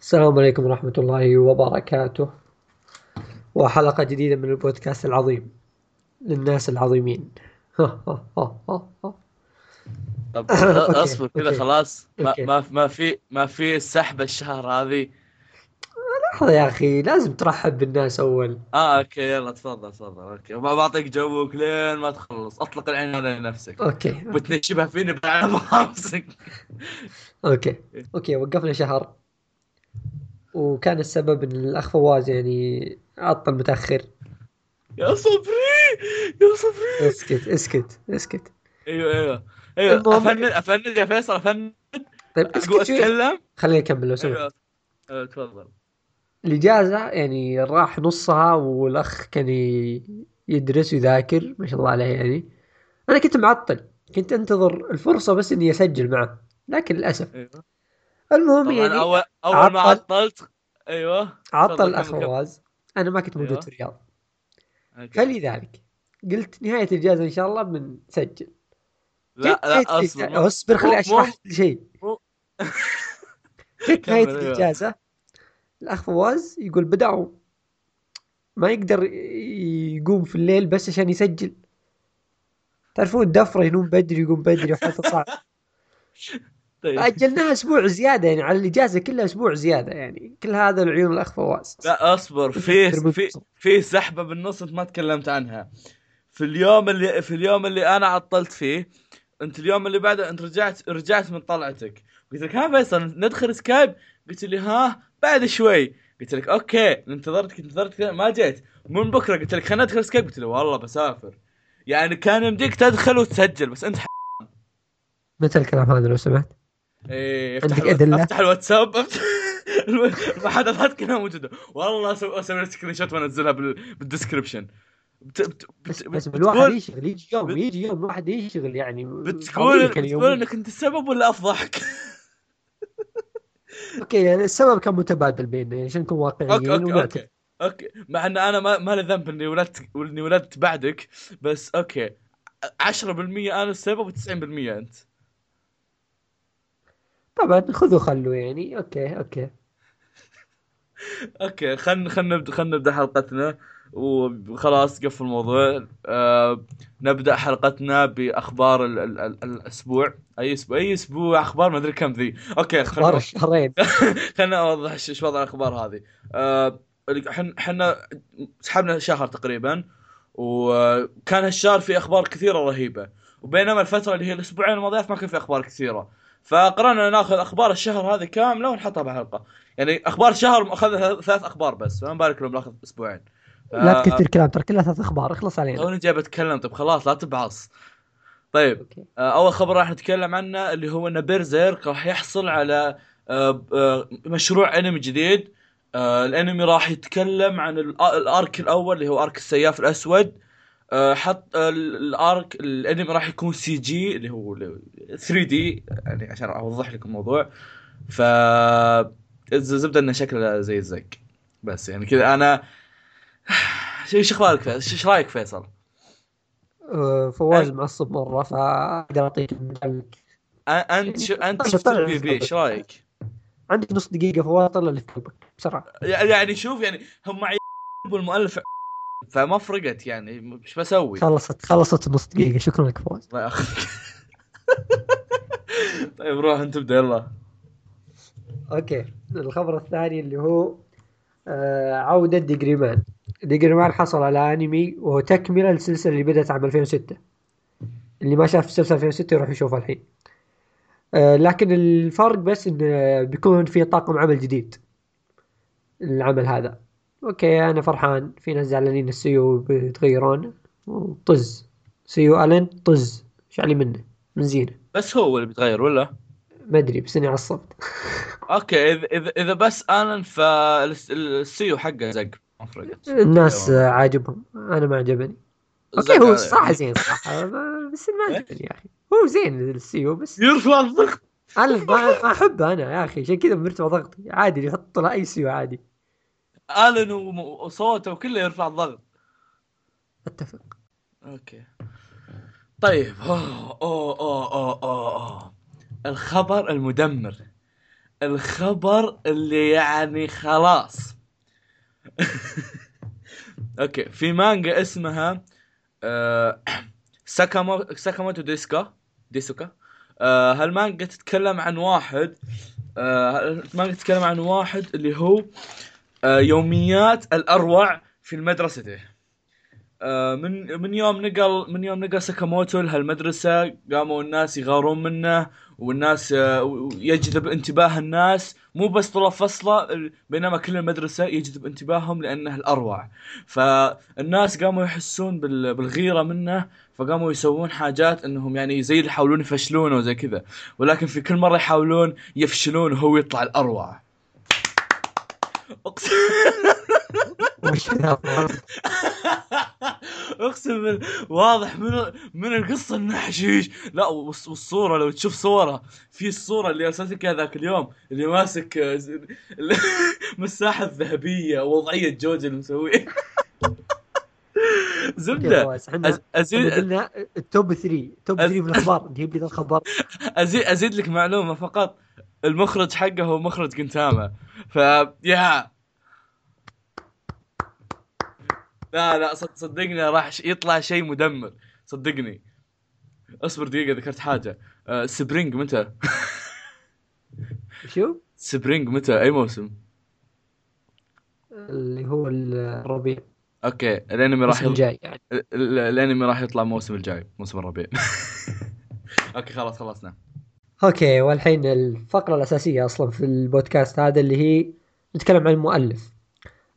السلام عليكم ورحمة الله وبركاته. وحلقة جديدة من البودكاست العظيم. للناس العظيمين. طب أصبر كذا خلاص. ما. ما ما في ما في السحبه الشهر هذه. لحظة يا أخي لازم ترحب بالناس أول. آه okay يلا تفضل تفضل okay. ما بعطيك جوك لين ما تخلص. أطلق العنان لنفسك okay بتنشبها فيني بعد راسك okay. okay وقفنا شهر. وكان السبب إن الأخ فواز يعني عطل متأخر يا صبري! يا صبري! اسكت اسكت اسكت. أيوه أيوه. أيوه أفند أفند يا فيصل أفند. طيب اسكت أتكلم؟ خليني أكمل لو سمحت. أيوه أيوه تفضل. الإجازة يعني راح نصها والأخ كان يدرس ويذاكر ما شاء الله عليه يعني. أنا كنت معطل كنت أنتظر الفرصة بس إني أسجل معه لكن للأسف. أيوه. المهم يعني اول أول ما عطل. عطلت أيوه عطل كمل. فواز أنا ما كنت موجود أيوة. في الرياض. فلذلك قلت نهاية الإجازة إن شاء الله بنسجل لا لا أصبر ما- أصبر خلي مو- أشرح كل شيء جت نهاية كمل، أيوة. الإجازة الأخ فواز يقول بدأوا ما يقدر يقوم في الليل بس عشان يسجل تعرفون الدفرة ينوم بدري يقوم بدري وحالته صعب طيب. أجلناها أسبوع زيادة يعني على الإجازة كلها أسبوع زيادة يعني. كل هذا العيون الأخ فواز. لا أصبر. في في. في سحبه بالنص انت ما تكلمت عنها. في اليوم اللي في اليوم اللي أنا عطلت فيه أنت اليوم اللي بعده أنت رجعت رجعت من طلعتك. قلت لك ها فيصل ندخل سكايب؟ قلت لي ها بعد شوي. قلت لك okay. انتظرتك انتظرتك ما جيت. من بكرة قلت لك خلينا ندخل سكايب. قلت لي والله بسافر. يعني كان يمديك تدخل وتسجل بس أنت متى الكلام هذا لو سمحت؟ إيه أفتح الوات- أدلة؟ أفتح الواتساب. المحادثات كلها موجوده والله أسوي أسوي screenshot وأنزلها بال- بال description بت... بت... بس بت... بس بت... الواحد يشتغل يجي يوم بت- يجي يوم الواحد يشتغل يعني. بتقول بتقول. إنك أنت السبب ولا أفضحك؟ okay يعني السبب كان متبادل بيننا يعني عشان نكون واقعيين أوكي أوكي أوكي. مع إن أنا ما, ما لي ذنب إني ولدت إني ولدت بعدك بس okay. 10% أنا السبب و90% أنت. طبعا خذوا خلوا يعني. أوكي أوكي. أوكي خلينا خلينا نبدأ خلينا نبدأ حلقتنا. وخلاص قفل الموضوع. آه نبدأ حلقتنا بأخبار ال ال ال الأسبوع. أي أسبوع؟ أي أسبوع أخبار؟ ما أدري كم ذي. okay أخبار الشهرين خلينا أوضح إيش وضع الأخبار هذه. آه، إحنا إحنا سحبنا شهر تقريبا. وكان هالشهر في أخبار كثيرة رهيبة. وبينما الفترة اللي هي الأسبوعين الماضيات ما كان في أخبار كثيرة. فقررنا ناخذ أخبار الشهر هذه كاملة ونحطها بحلقة. يعني أخبار شهر اخذنا ثلاث أخبار بس فما بالك لو بناخذ أسبوعين. ف- لا تكثر كلام ترى كلها ثلاث أخبار اخلص علينا. توني جاي بتكلم طيب خلاص لا تبعص. طيب أوكي. آه، أول خبر راح نتكلم عنه اللي هو إن بيرزيرك راح يحصل على آه، آه، مشروع أنمي جديد. الأنمي راح يتكلم عن ال arc الأول اللي هو أرك السياف الأسود. حط آه، ال arc الانمي راح يكون CG اللي هو 3D يعني عشان اوضح لكم الموضوع ف الزبده إنه شكله زي الزق بس يعني كذا أنا إيش أخبارك فيصل؟ إيش رأيك فيصل؟ آه، فواز معصب مرة فأقدر أعطيك أنت شو أنت شفت ال PV. إيش رأيك؟ عندك نص دقيقة فواز طلع اللي في قلبك بسرعة يعني شوف يعني هم والمؤلف فما فرقت يعني إيش بسوي؟ خلصت خلصت النص دقيقة. شكرا لك فواز. الله ياخذك. طيب روح أنت ابدأ يلا. أوكي. الخبر الثاني اللي هو آه عودة ديجريمان ديجريمان حصل على أنمي وهو تكملة للسلسلة اللي بدأت عام 2006 اللي ما شاف السلسلة 2006 يروح يشوفها الحين. آه لكن الفرق بس انه بيكون في طاقم عمل جديد. العمل هذا. okay أنا فرحان. في ناس زعلانين ال seiyuu بيتغيرون طز. seiyuu الن طز. إيش علي منه؟ من زينة. بس هو اللي بيتغير ولا؟ ما أدري بس اني عصبت. okay إذا إذا, إذا بس الن فال seiyuu حقه زق. ما فرقت الناس عاجبهم. أنا ما عجبني. okay هو. صراحة زين ما- بس ما عجبني يا أخي. هو زين ال seiyuu بس يرفع الضغط. أنا ما أحبه أنا يا أخي. عشان كذا مرتفع ضغطي. عادي يحط له أي seiyuu عادي. آلن وصوته وكله يرفع الضغط. أتفق. okay. طيب. أوه أوه أوه أوه, أوه. الخبر المدمر. الخبر اللي يعني خلاص. okay. في مانجا اسمها آه ساكامو ساكاموتو ديسكا ديسوكا. آه هالمانجا تتكلم عن واحد آه المانجا تتكلم عن واحد اللي هو يوميات الأروع في مدرسته آه من من يوم نقل من يوم نقل ساكاموتو لهالمدرسة قاموا الناس يغارون منه والناس آه يجذب انتباه الناس. مو بس طلاب فصلة بينما كل المدرسة يجذب انتباههم لأنه الأروع. فالناس قاموا يحسون بال- بالغيرة منه فقاموا يسوون حاجات إنهم يعني زي اللي يحاولون يفشلونه وزي كذا. ولكن في كل مرة يحاولون يفشلون وهو يطلع الأروع. أقسم؟ أقسم بال- واضح من من القصة انه حشيش لا والص- والصورة لو تشوف صورة في الصورة اللي ارسلت لك ذاك اليوم اللي ماسك آه، المساحه الذهبيه وضعية جوجل اللي مسوية. زبدة. ازيد قلنا التوب 3 توب 3 من الأخبار نجيب لي الخبر ازيد أزيد لك معلومة فقط. المخرج حقه هو مخرج جنتاما. ف يا. لا لا صد- صدقني راح يطلع شيء مدمر. صدقني. اصبر دقيقة ذكرت حاجة. أه سبرينج متى؟ شو؟ سبرينج متى؟ أي موسم؟ اللي هو الربيع. أوكي الانمي راح يطلع الجاي يعني. ال- ال- الانمي راح يطلع الموسم الجاي موسم الربيع. okay خلاص خلصنا. okay والحين الفقرة الأساسية أصلا في البودكاست هذا اللي هي نتكلم عن المؤلف.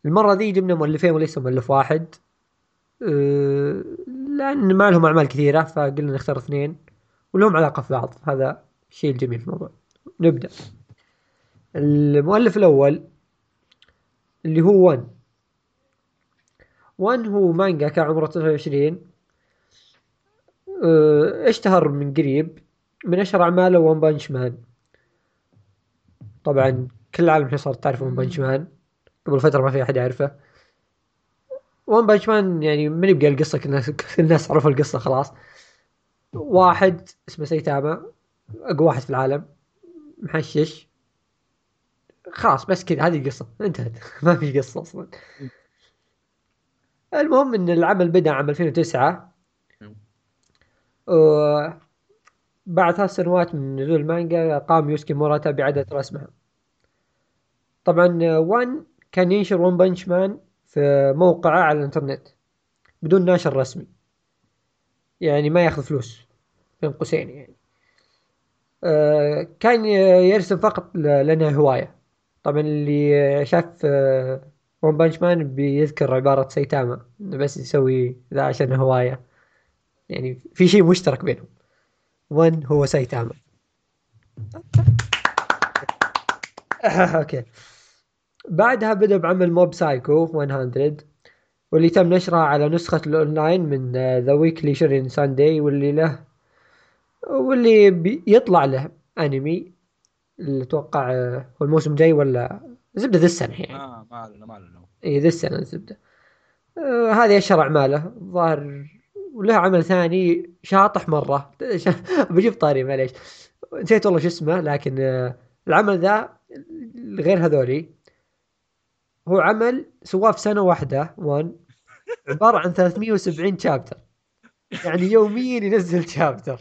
المرة دي جبنا مؤلفين وليس مؤلف واحد. أه، لأن ما لهم أعمال كثيرة فقلنا نختار اثنين ولهم علاقة في بعض. هذا الشيء الجميل في الموضوع. نبدأ. المؤلف الأول اللي هو وان وان هو مانجاكا كان عمره 29 أه، اشتهر من قريب. من أشهر أعماله ون بانش مان طبعا كل العالم الحين صارت تعرف ون بانش مان قبل فترة ما في أحد يعرفه. ون بانش مان يعني من يبغى القصة كل الناس كل الناس عرفوا القصة خلاص. واحد اسمه سيتاما أقوى واحد في العالم. محشش. خلاص بس كذا هذه القصة. انتهت. ما في قصة أصلا. المهم إن العمل بدأ عام 2009 و بعد ثلاث سنوات من نزول المانجا قام يوسكي موراتا بإعادة رسمها. طبعا وان كان ينشر ون بنش مان في موقعه على الانترنت بدون ناشر رسمي. يعني ما ياخذ فلوس. بين قوسين يعني. آه، كان يرسم فقط لأنها هواية. طبعا اللي شاف One Punch Man بيذكر عبارة سيتاما. بس يسوي ذا عشان هواية. يعني في شيء مشترك بينهم. ONE هو سايتاما okay. بعدها بدأ بعمل Mob Psycho 100 واللي تم نشرها على نسخة الأونلاين من the Weekly Shonen Sunday واللي له واللي بيطلع له أنمي اللي أتوقع آه، هو الموسم الجاي ولا زبدة ذا السنة يعني. ما ما علينا ما علينا اي ذا السنة الزبدة. آه هذه اشهر اعماله ظاهر وله عمل ثاني شاطح مرة. بجيب طاري معليش. نسيت والله شو اسمه لكن آه العمل ذا غير هذولي. هو عمل سواه في سنة واحدة وان عبارة عن 370 chapter يعني يوميا ينزل شابتر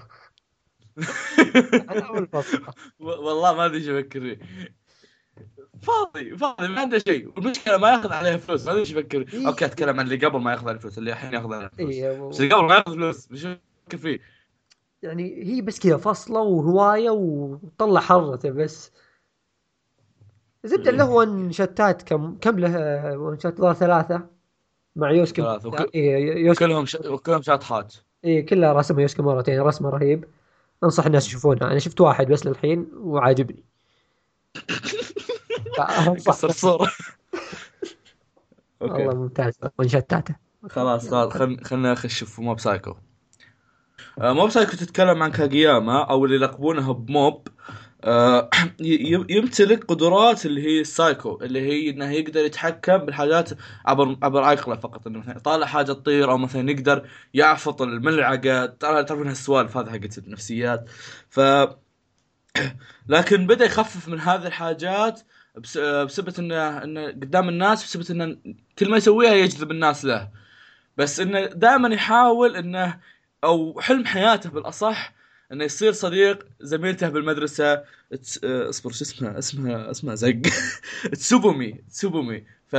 أول فصل والله ما أدري إيش أفكر فاضي فاضي ما عنده شيء. المشكلة ما ياخذ عليها فلوس. ما أدري إيش يفكر. إيه. okay أتكلم عن اللي قبل ما ياخذ عليه فلوس. اللي الحين ياخذ عليه فلوس. إيه، بس اللي قبل ما ياخذ فلوس إيش يفكر فيه؟ يعني هي بس كذا فصلة وهواية وطلع حرته بس. زبدة إيه. له ون شتات كم كم له ون شات ظهر ثلاثة. مع يوسكي ثلاثة، وكل- إيه يوسكي كلهم ش... كلهم شاطحات إيه كلها رسمها يوسكي مرتين. رسمة رهيب. أنصح الناس يشوفونها. أنا شفت واحد بس للحين وعاجبني. كسر الصورة والله ممتاز ون شتاته خلاص خلاص خلنا خلنا نخش في Mob Psycho. آه، Mob Psycho تتكلم عن كاغياما أو اللي يلقبونه ب Mob. آه، يمتلك قدرات اللي هي السايكو اللي هي إنه يقدر يتحكم بالحاجات عبر عبر عقله فقط. إنه مثلا يطالع حاجة تطير أو مثلا يقدر يعفط الملعقة. ترى تعرفون هالسوالف هذه حقت النفسيات. ف لكن بدأ يخفف من هذه الحاجات بس بسبب انه إنه قدام الناس بسبب إنه كل ما يسويها يجذب الناس له. بس إنه دائما يحاول إنه أو حلم حياته بالأصح إنه يصير صديق زميلته بالمدرسة. اصبر شو اسمها اسمها اسمها زق. تسوبومي تسوبومي. ف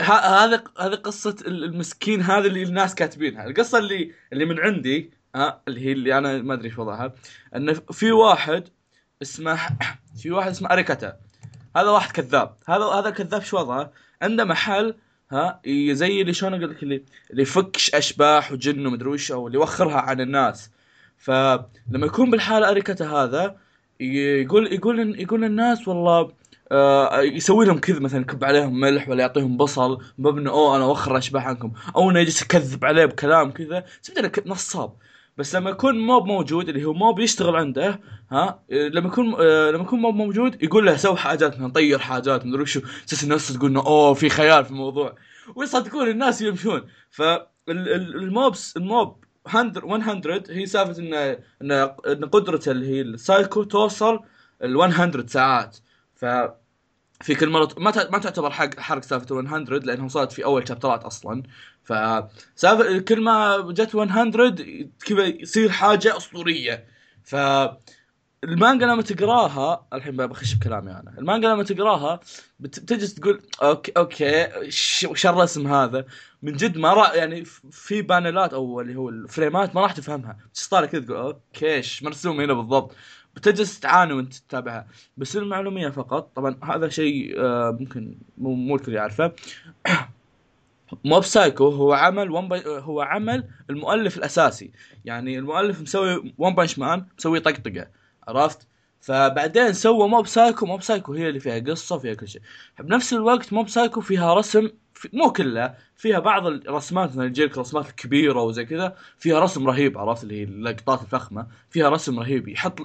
هذا هذه قصة المسكين هذا اللي الناس كاتبينها. القصة اللي اللي من عندي ها اللي هي اللي أنا ما أدري إيش وضعها إنه في واحد اسمه في واحد اسمه أريكاتا. هذا واحد كذاب. هذا هذا الكذاب شو وضعه؟ عنده محل ها زي اللي شلون أقول لك اللي اللي يفكش أشباح وجن ومدري وش أو اللي يوخرها عن الناس. فلما يكون بالحالة اريكاتا هذا يقول يقول يقول للناس والله آه يسوي لهم كذا مثلا يكب عليهم ملح ولا يعطيهم بصل انه أوه أنا أوخر أشباح عنكم. أو إنه يجلس يكذب عليه بكلام كذا. تبدا نصاب. بس لما يكون Mob موجود اللي هو Mob يشتغل عنده ها لما يكون آه لما يكون Mob موجود يقول له سوي حاجات نطير حاجات مدري وشو أساس الناس تقول أوه في خيال في الموضوع. ويصدقون الناس يمشون. فال Mob Psycho ال Mob 100 هي سالفة إنه إن قدرته اللي هي السايكو توصل ال 100 ساعات. ف في كل مرة ما ما تعتبر حق حرق سالفة 100 لأنها وصلت في أول شابترات أصلا. ف كل ما جت 100 كذا يصير حاجة أسطورية. ف المانجا لما تقراها الحين بخش بكلامي أنا. المانجا لما تقراها بتجلس تقول okay okay وش الرسم هذا؟ من جد ما راح يعني في بانلات أو اللي هو الفريمات ما راح تفهمها. تطالع كذا تقول okay إيش مرسوم هنا بالضبط. بتجلس تعاني وانت تتابعها. بس المعلومية فقط طبعا هذا شيء آه، ممكن مو الكل يعرفه. Mob Psycho هو عمل ONE هو عمل المؤلف الأساسي. يعني المؤلف مسوي One Punch Man مسوي طقطقة. عرفت؟ فبعدين سوى Mob Psycho Mob Psycho هي اللي فيها قصة وفيها كل شيء. بنفس الوقت Mob Psycho فيها رسم في مو كلها فيها بعض الرسمات مثلا يجيك رسمات كبيره وزي كذا فيها رسم رهيب عرفت؟ اللي هي اللقطات الفخمة. فيها رسم رهيب يحط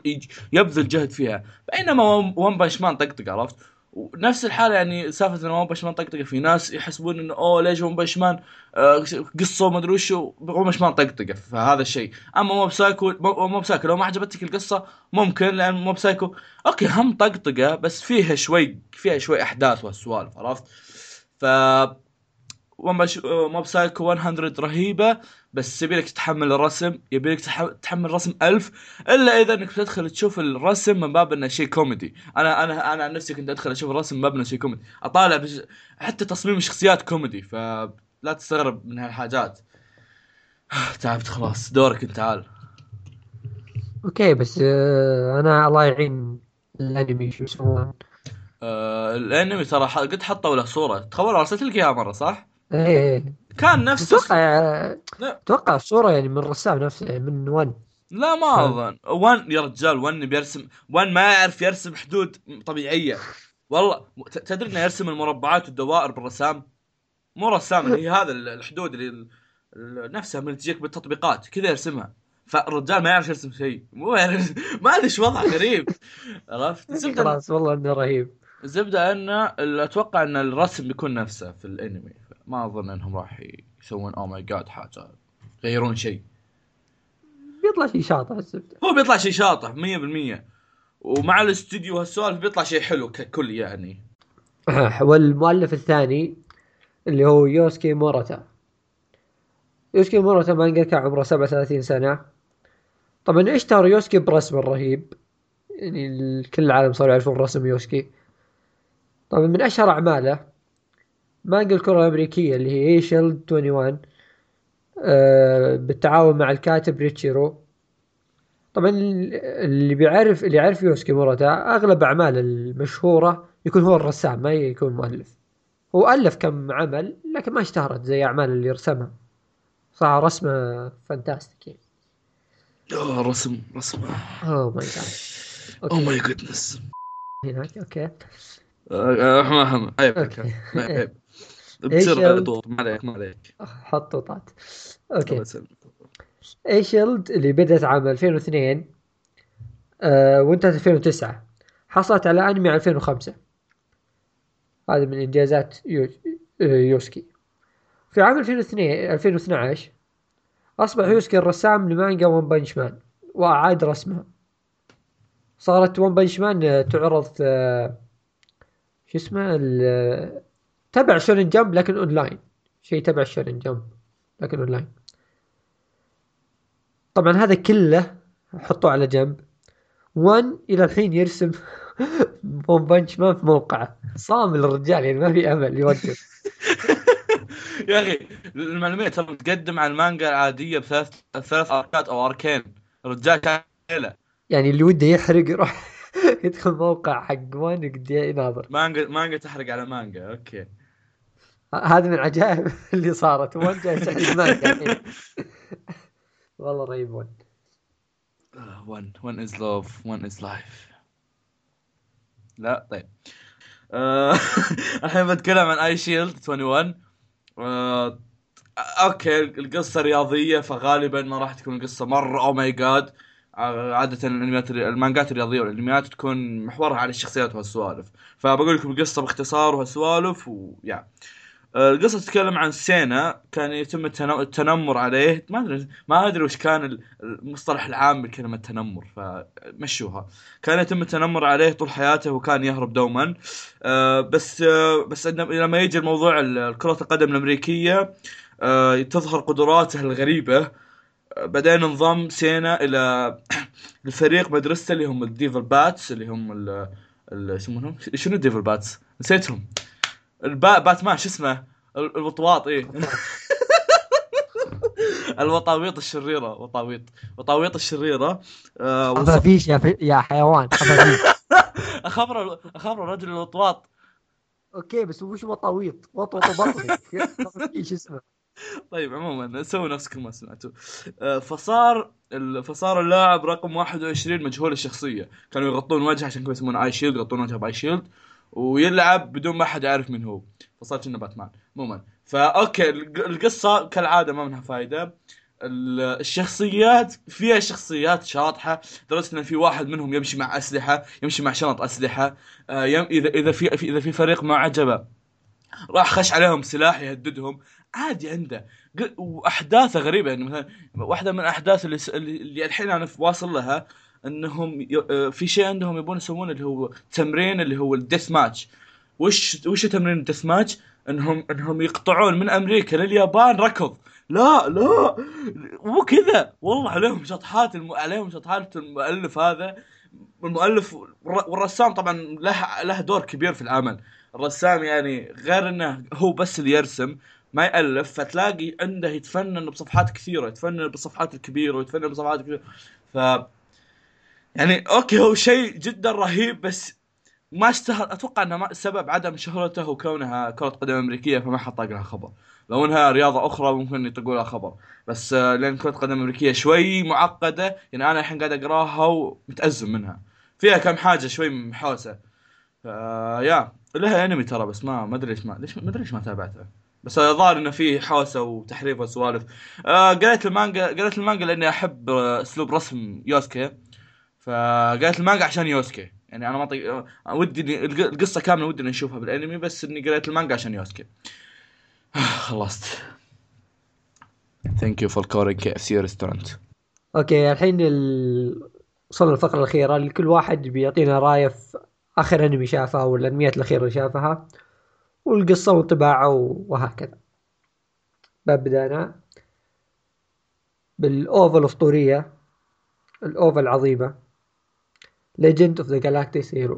يبذل جهد فيها. بينما One Punch Man طقطق عرفت؟ ونفس الحالة يعني سالفة ان One Punch Man طقطقة في ناس يحسبون إنه أوه ليش One Punch Man آه قصة وما أدري وش One Punch Man طقطقة فهذا الشيء. أما Mob Psycho Mob Psycho لو ما عجبتك القصة ممكن لأن Mob Psycho okay هم طقطقة بس فيها شوي فيها شوي أحداث والسوالف عرفت؟ ف Mob Psycho 100 رهيبة. بس يبي لك تتحمل الرسم يبي لك تحمل رسم ألف إلا إذا إنك تدخل تشوف الرسم من باب إنه شيء كوميدي. أنا أنا أنا عن نفسي كنت أدخل أشوف الرسم من باب إنه شيء كوميدي. أطالع بج... حتى تصميم الشخصيات كوميدي فلا تستغرب من هالحاجات. تعبت خلاص. دورك أنت تعال okay بس آه أنا الله يعين الأنمي شو يسوون؟ آه الأنمي ترى قد حطوا له صورة. تخيل ارسلت لك إياها مرة صح؟ إيه, إيه. كان نفس أتوقع أتوقع الصورة يعني من الرسام نفسه يعني من ون. لا ما أظن. ون يا رجال ون بيرسم ون ما يعرف يرسم حدود طبيعية. والله تدري إنه يرسم المربعات والدوائر بالرسام؟ مو رسام هي هذا الحدود اللي نفسها من تجيك بالتطبيقات كذا يرسمها. فالرجال ما يعرف يرسم شيء. مو يعرف. ما أدري إيش وضعه غريب. عرفت؟ خلاص والله إنه رهيب. الزبده إنه أتوقع إن الرسم بيكون نفسه في الأنمي. ما أظن إنهم راح يسوون oh my God حاجة يغيرون شيء. بيطلع شيء شاطح الزبده هو بيطلع شيء شاطح 100% ومع الاستديو هالسوالف بيطلع شيء حلو ككل يعني. والمؤلف الثاني اللي هو يوسكي موراتا. يوسكي موراتا مانجا كان عمره 37 سنة. طبعا اشتهر يوسكي برسم رهيب يعني كل العالم صاروا يعرفون رسم يوسكي. طبعا من أشهر أعماله مانجا الكرة الأمريكية اللي هي Eyeshield 21 آه بالتعاون مع الكاتب ريتشيرو طبعا اللي بيعرف اللي يعرف يوسكي موراتا أغلب أعماله المشهورة يكون هو الرسام ما يكون مؤلف. هو ألف كم عمل لكن ما اشتهرت زي أعمال اللي رسمها. صح رسمه fantastic يعني. أوه رسم رسم. اوه ماي جاد اوه ماي جودنس هناك أوكي. ما عيب عيب بتصير ضغط ما عليك ما عليك. حط طاط أوكي. ايشيلد اللي بدأت عام 2002 آه وانتهت 2009 حصلت على أنمي 2005 هذا من إنجازات يو... يوسكي. في عام 2002 2012 أصبح يوسكي الرسام لمانجا One Punch Man وأعاد رسمها. صارت One Punch Man تعرض شو اسمه تبع شونن جمب لكن اونلاين شيء تبع شونن جمب لكن اونلاين طبعا هذا كله حطوه على جنب. وان إلى الحين يرسم One Punch Man في موقعه. صامل الرجال يعني ما في أمل يوقف يا أخي المعلومية ترى تقدم على المانجا العادية بثلاث ثلاث أركات أو أركين. الرجال كان ليلة. يعني اللي وده يحرق يروح يدخل موقع حق وان يناظر. مانجا مانجا تحرق على مانجا okay. هذا من العجائب اللي صارت. وان جاي يحرق مانجا الحين. والله رهيب. وان ون ون از لوف ون از لايف لا طيب. آه، الحين بتكلم عن Eyeshield 21 آه، okay القصة رياضية فغالبا ما راح تكون القصة مرة. oh my god عادة الأنميات المانجات الرياضية والأنميات تكون محورها على الشخصيات وهالسوالف. فبقول لكم القصة باختصار وهالسوالف ويا آه، القصة تتكلم عن سينا كان يتم التن- التنمر عليه. ما أدري ما أدري وش كان ال- المصطلح العام لكلمة تنمر فمشوها. كان يتم التنمر عليه طول حياته وكان يهرب دوما. آه، بس آه، بس لما يجي الموضوع ال- كرة القدم الأمريكية آه، تظهر قدراته الغريبة. آه، بعدين انضم سينا إلى الفريق مدرسته اللي هم ال Devil Bats اللي هم يسمونهم شنو ال Devil Bats؟ نسيتهم. البا باتمان شو اسمه؟ ال- الوطواط إيه. الوطاويط الشريرة وطاويط. وطاويط الشريرة آه خفافيش يا في... يا حيوان خفافيش اخبر اخبر الرجل الوطواط. okay بس وش وطاويط؟ وطوط بطني خفافيش اسمه؟ طيب عموما سووا نفسكم ما سمعتوا آه، فصار فصار اللاعب رقم 21 مجهول الشخصية. كانوا يغطون وجهه عشان كذا يسمونه Eyeshield يغطون وجهه ب eye shield. ويلعب بدون ما أحد يعرف من هو. فصار كأنه باتمان عموما. ف okay الق- القصة كالعادة ما منها فايدة. ال- الشخصيات فيها شخصيات شاطحة لدرجة إن في واحد منهم يمشي مع أسلحة يمشي مع شنط أسلحة. آه، إذا إذا في إذا في فريق ما عجبة راح خش عليهم سلاح يهددهم. عادي عنده. وأحداثه غريبة يعني مثلا واحدة من الأحداث اللي اللي الحين أنا واصل لها انهم. آه، في شيء عندهم يبون يسوون اللي هو تمرين اللي هو الديث ماتش وش وش تمرين الديث ماتش؟ انهم انهم يقطعون من أمريكا لليابان ركض. لا لا مو كذا. والله عليهم شطحات الم... عليهم شطحات المؤلف هذا. المؤلف والر- والرسام طبعا له له دور كبير في العمل. الرسام يعني غير إنه هو بس اللي يرسم ما يألف فتلاقي عنده يتفنن بصفحات كثيرة يتفنن بالصفحات الكبيرة ويتفنن بصفحات كبيره ف يعني أوكي هو شيء جدا رهيب بس ما اشتهر أتوقع إنه سبب عدم شهرته وكونها كرة قدم أمريكية فما طاق لها خبر. لو إنها رياضة أخرى ممكن يطقوا لها خبر. بس آه، لأن كرة قدم أمريكية شوي معقدة يعني أنا الحين قاعد أقراها ومتأزم منها. فيها كم حاجة شوي محوسه ف يا لها أنمي ترى بس ما ما أدري ليش ما ليش ما أدري ليش ما تابعتها. بس الظاهر إنه في حوسة وتحريف وسوالف. آه قريت المانجا قريت المانجا لأني أحب آه، أسلوب رسم يوسكي. فقريت المانجا عشان يوسكي. يعني أنا ما طي... ودي القصة كاملة ودي إني أشوفها بالأنمي بس إني قريت المانجا عشان يوسكي. خلصت. ثانك يو فور كورينج كي اف سي ريستورانت أوكي الحين ال... وصلنا الفقرة الأخيرة. اللي كل واحد بيعطينا رأيه في آخر أنمي شافها والأنميات الأخيرة اللي شافها والقصة وانطباعه وهكذا. ببدأ أنا بال OVA الأسطورية ال OVA العظيمة. Legend of the Galactic Hero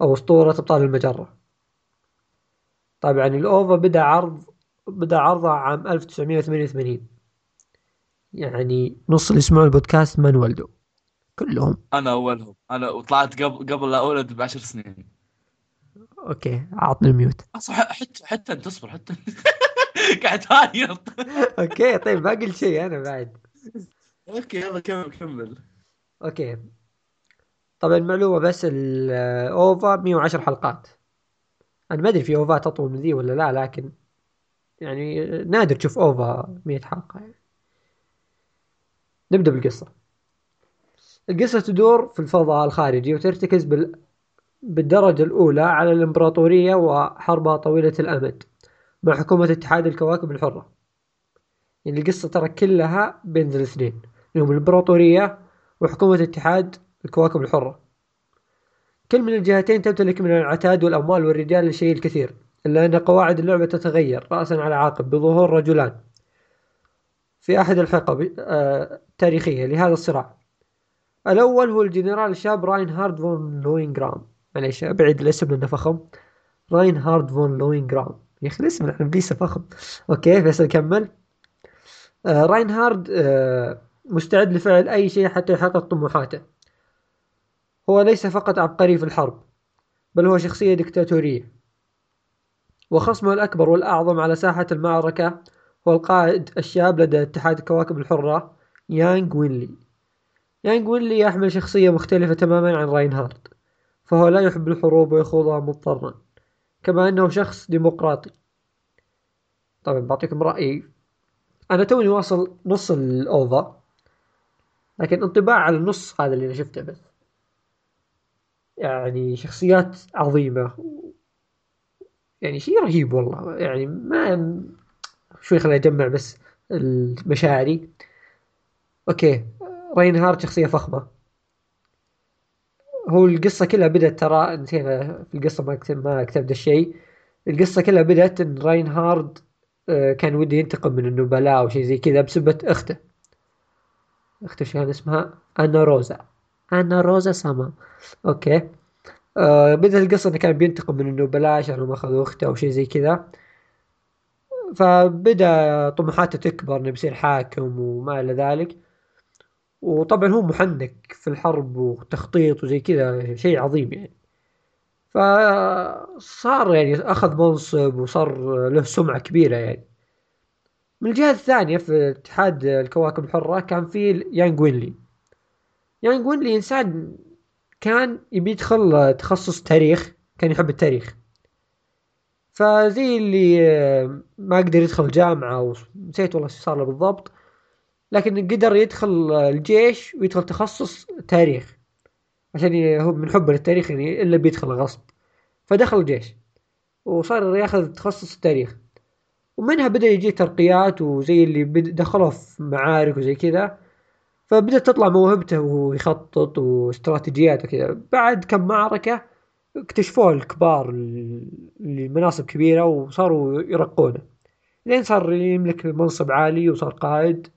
أو أسطورة أبطال المجرة. طبعا ال OVA بدأ عرض بدأ عرضه عام 1988 يعني نص اللي يسمعون البودكاست ما انولدوا. كلهم. أنا أولهم. أنا وطلعت قبل قبل لا أولد بعشر سنين. okay. عطني ال mute. حتى حتى أنت تصبر حتى قاعد تعيط okay. طيب ما قلت شيء أنا بعد. okay يلا كمل كمل. okay. طبعا معلومة بس ال OVA 110 حلقات. أنا ما أدري في OVAت اطول من ذي ولا لا لكن يعني نادر تشوف OVA 100 حلقة يعني. نبدأ بالقصة. القصة تدور في الفضاء الخارجي وترتكز بال... بالدرجة الأولى على الإمبراطورية وحربها طويلة الأمد مع حكومة اتحاد الكواكب الحرة. يعني القصة ترى كلها بين الاثنين. اللي هم الإمبراطورية وحكومة اتحاد الكواكب الحرة. كل من الجهتين تمتلك من العتاد والأموال والرجال الشيء الكثير إلا أن قواعد اللعبة تتغير رأسا على عقب بظهور رجلان. في أحد الحقب آه، التاريخية لهذا الصراع. الأول هو الجنرال الشاب راين هارد فون لوينغرام. معليش أبعيد الاسم لأنه فخم. راين هارد فون لوينغرام. يا أخي الاسم الإنجليزي فخم. okay فيصل كمل. آه راين هارد آه مستعد لفعل أي شيء حتى يحقق طموحاته. هو ليس فقط عبقري في الحرب بل هو شخصية دكتاتورية. وخصمه الأكبر والأعظم على ساحة المعركة هو القائد الشاب لدى اتحاد الكواكب الحرة يانغ وينلي. يانغ وينلي يحمل شخصية مختلفة تماما عن راينهارد فهو لا يحب الحروب ويخوضها مضطرا كما أنه شخص ديمقراطي. طبعا بعطيكم رأيي. أنا توني واصل نص الأوفا لكن انطباع على النص هذا اللي أنا شفته بس. يعني شخصيات عظيمة. يعني شيء رهيب والله. يعني ما شوي خليني أجمع بس المشاعري. okay. راين هارد شخصية فخمة. هو القصة كلها بدأت ترى نسينا في القصة ما كتب ما كتبت الشيء. القصة كلها بدأت إن راين هارد آه، كان وده ينتقم من النبلاء أو شيء زي كذا بسبة أخته. أخته شو كان اسمها؟ أنا روزا. أنا روزا سما. أوكي. آه بدأت القصة إنه كان بينتقم من النبلاء عشان اخذوا أخته أو شيء زي كذا. فبدأ طموحاته تكبر إنه بيصير حاكم وما إلى ذلك. وطبعا هو محنك في الحرب وتخطيط وزي كذا شيء عظيم يعني. فصار يعني أخذ منصب وصار له سمعة كبيرة يعني. من الجهة الثانية في اتحاد الكواكب الحرة كان في يانغ وينلي. يانغ وينلي إنسان كان يبي يدخل تخصص تاريخ كان يحب التاريخ. فزي اللي ما قدر يدخل جامعة ونسيت والله إيش صار له بالضبط لكن قدر يدخل الجيش ويدخل تخصص تاريخ. عشان هو من حبه للتاريخ يعني إلا بيدخل غصب فدخل الجيش وصار ياخذ تخصص التاريخ. ومنها بدأ يجي ترقيات وزي اللي دخله في معارك وزي كذا. فبدأت تطلع موهبته وهو يخطط واستراتيجيات وكذا بعد كم معركة اكتشفوه الكبار لمناصب كبيرة وصاروا يرقونه. لين صار يملك منصب عالي وصار قائد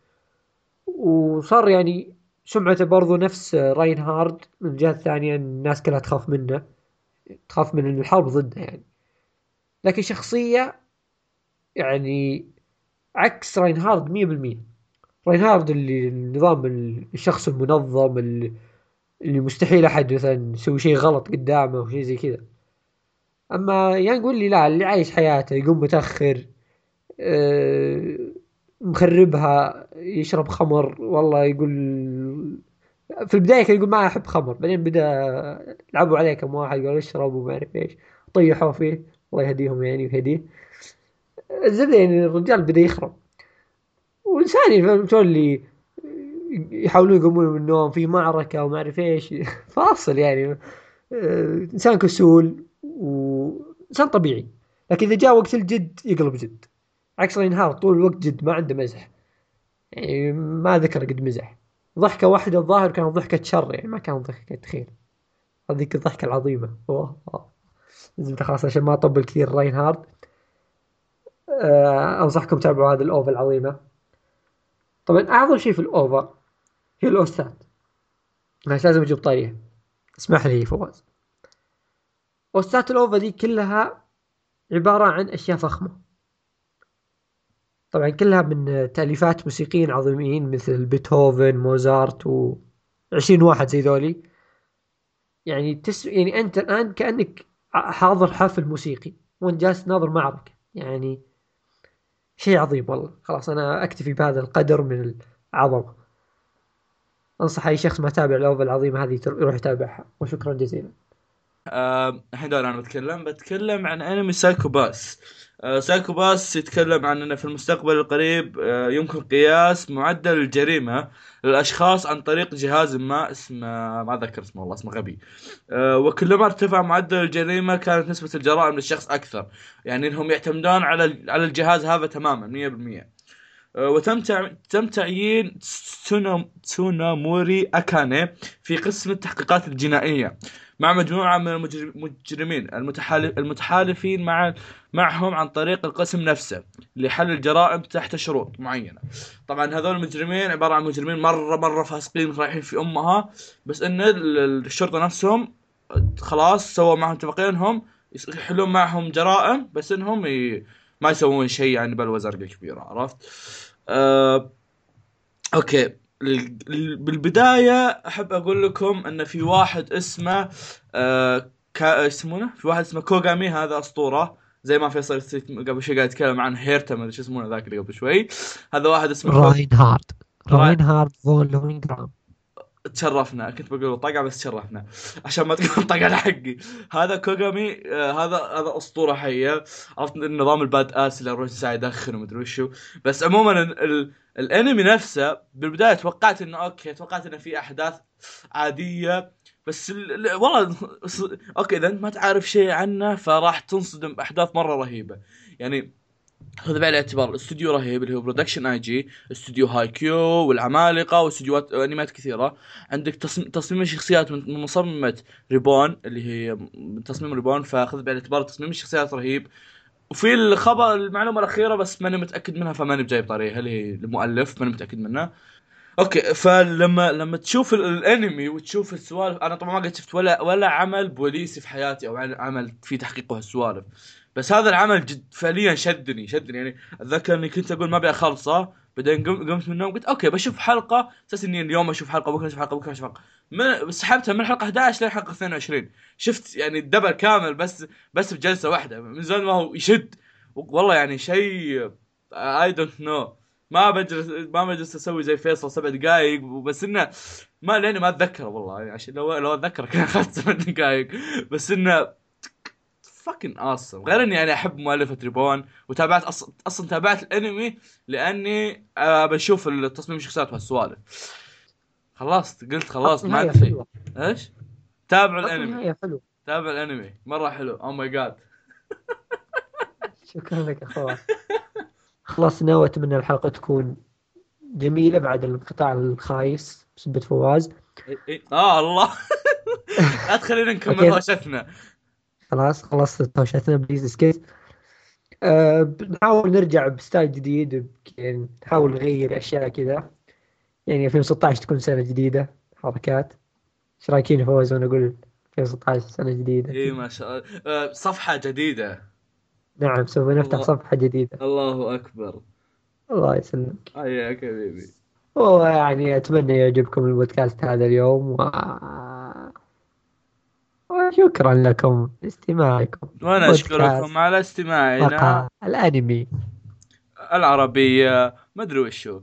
وصار يعني سمعته برضو نفس راين هارد من الجهة الثانية الناس كلها تخاف منه تخاف من الحرب ضده يعني. لكن شخصية يعني عكس راين هارد مية بالمية. راين هارد اللي النظام الشخص المنظم اللي, مستحيل أحد مثلا يسوي شيء غلط قدامه أو شيء زي كذا. أما يانج لي لا اللي عايش حياته يقوم متأخر أه مخربها يشرب خمر. والله يقول في البداية كان يقول ما أحب خمر بعدين بدأ لعبوا عليه كم واحد قالوا اشرب وما أعرف إيش طيحوا فيه الله يهديهم يعني ويهديه. الزبدة يعني الرجال بدأ يخرب. وإنسان فهمتوا اللي يحاولون يقومون من النوم في معركة وما أعرف إيش. فاصل يعني. إنسان كسول وإنسان طبيعي. لكن إذا جاء وقت الجد يقلب جد. عكس رينهارد طول الوقت جد ما عنده مزح. يعني ما ذكر قد مزح. ضحكة واحدة الظاهر كانت ضحكة شر يعني ما كانت ضحكة خير هذيك الضحكة العظيمة. أوه لازم خلاص عشان ما أطبل كثير راينهارد آه أنصحكم تتابعوا هذه ال OVA العظيمة. طبعا أعظم شيء في ال OVA هي ال OST ات بس لازم أجيب طاريها اسمح لي فواز. OST ات ال OVA دي كلها عبارة عن أشياء فخمة. طبعا كلها من تأليفات موسيقيين عظيمين مثل بيتهوفن موزارت و 20 واحد زي ذولي. يعني تس يعني أنت الآن كأنك حاضر حفل موسيقي. وأنت جالس ناظر معركة. يعني شيء عظيم والله. خلاص أنا أكتفي بهذا القدر من العظمة أنصح أي شخص ما تابع ال OVA العظيمة هذه يروح يتابعها. وشكرا جزيلا. الحين آه أنا بتكلم. بتكلم عن أنمي Psycho-Pass. آه Psycho-Pass يتكلم عن إنه في المستقبل القريب آه يمكن قياس معدل الجريمه للأشخاص عن طريق جهاز ما اسمه ما ذكر اسمه والله اسمه غبي. آه وكلما ارتفع معدل الجريمة كانت نسبة الجرائم للشخص أكثر. يعني إنهم يعتمدون على على الجهاز هذا تماما 100% آه، وتم تم تعيين تسونا- تسوناموري أكاني في قسم التحقيقات الجنائية. مع مجموعة من المجر- المجرمين المتحالف المتحالفين مع معهم عن طريق القسم نفسه لحل الجرائم تحت شروط معينة. طبعا هذول المجرمين عبارة عن مجرمين مره مرة فاسقين رايحين في أمها بس إن ال- ال- الشرطة نفسهم خلاص سووا معهم اتفاقيه انهم يس- يحلون معهم جرائم بس إنهم ي... ما يسوون شيء يعني بلوى زرقاء كبيرة عرفت؟ أه... okay بالبداية أحب أقول لكم إن في واحد اسمه أه... كا... يسمونه؟ في واحد اسمه كوغامي هذا أسطورة زي ما فيصل قبل شوي قاعد يتكلم عن هيرتا ما أدري شو يسمونه ذاك اللي قبل شوي. هذا واحد اسمه راين هارد راين- هارد فون لوينغرام. تشرفنا كنت بقول طقع بس تشرفنا عشان ما تقول طقع حقي. هذا كوغامي آه هذا هذا أسطورة حية. عرفت النظام ال badass اللي يروح ساعه يدخن ومدري وشو. بس عموما ال ال الأنمي نفسه بالبداية توقعت إنه okay توقعت إنه في أحداث عادية. بس ال ال والله okay إذا أنت ما تعرف شيء عنه فراح تنصدم بأحداث مرة رهيبة. يعني خذ بعين الاعتبار. الاستوديو رهيب اللي هو Production I.G استوديو Haikyuu والعمالقه واستديوهات انميات كثيرة. عندك تصميم تصميم الشخصيات من مصممة Reborn اللي هي من تصميم Reborn فخذ بعين الاعتبار تصميم الشخصيات رهيب. وفي الخبر المعلومة الأخيرة بس ماني متأكد منها فماني بجايب طاريها اللي هي المؤلف ماني متأكد منها. okay فلما لما تشوف ال- الأنمي وتشوف السوالف أنا طبعا ما قد شفت ولا ولا عمل بوليسي في حياتي أو عمل في تحقيق هالسوالف بس هذا العمل جد فعليا شدني شدني. يعني أتذكر إني كنت أقول ما أبي أخلصه بعدين قم- قمت من النوم قلت okay بشوف حلقة. أساس إني اليوم أشوف حلقة بكرة أشوف حلقة بكرة أشوف حلقة. من سحبتها من حلقة 11 لحلقه 22 شفت يعني ال double كامل بس بس بجلسة واحدة. من زمان ما هو يشد. والله يعني شيء I don't know ما بجلس ما بجلس أسوي زي فيصل سبع دقائق بس إنه ما لأني ما أتذكره والله. يعني عشان لو لو اتذكر كان اخذت سبع دقائق بس إنه fucking awesome غير إني أنا أحب مؤلفه Reborn وتابعت أصلا أصلا تابعت الأنمي لأني آه بشوف التصميم الشخصيات وهالسوالف خلصت قلت خلاص ما عندي شيء. إيش؟ تابعوا الأنمي. حلو تابع الأنمي. مرة حلو. oh my god شكرا لك أخوي خلصنا واتمنى الحلقة تكون جميلة بعد الانقطاع الخايس بسبه فواز. آه الله. لا تخلينا نكمل okay. خلاص خلصت هوشتنا please اسكت أه بنحاول نرجع ب style جديد يعني نحاول نغير أشياء كذا. يعني 2016 تكون سنة جديدة حركات. إيش رأيك يا فواز؟ وأنا أقول 2016 سنة جديدة. اي ما شاء الله. آه، صفحة جديدة. نعم سوف نفتح الله. صفحة جديدة. الله أكبر. الله يسلمك. حياك حبيبي ويعني أتمنى يعجبكم البودكاست هذا اليوم و... وشكرا لكم لاستماعكم. وأنا أشكركم على استماعنا. مقهى الأنمي. العربية ما أدري وشو.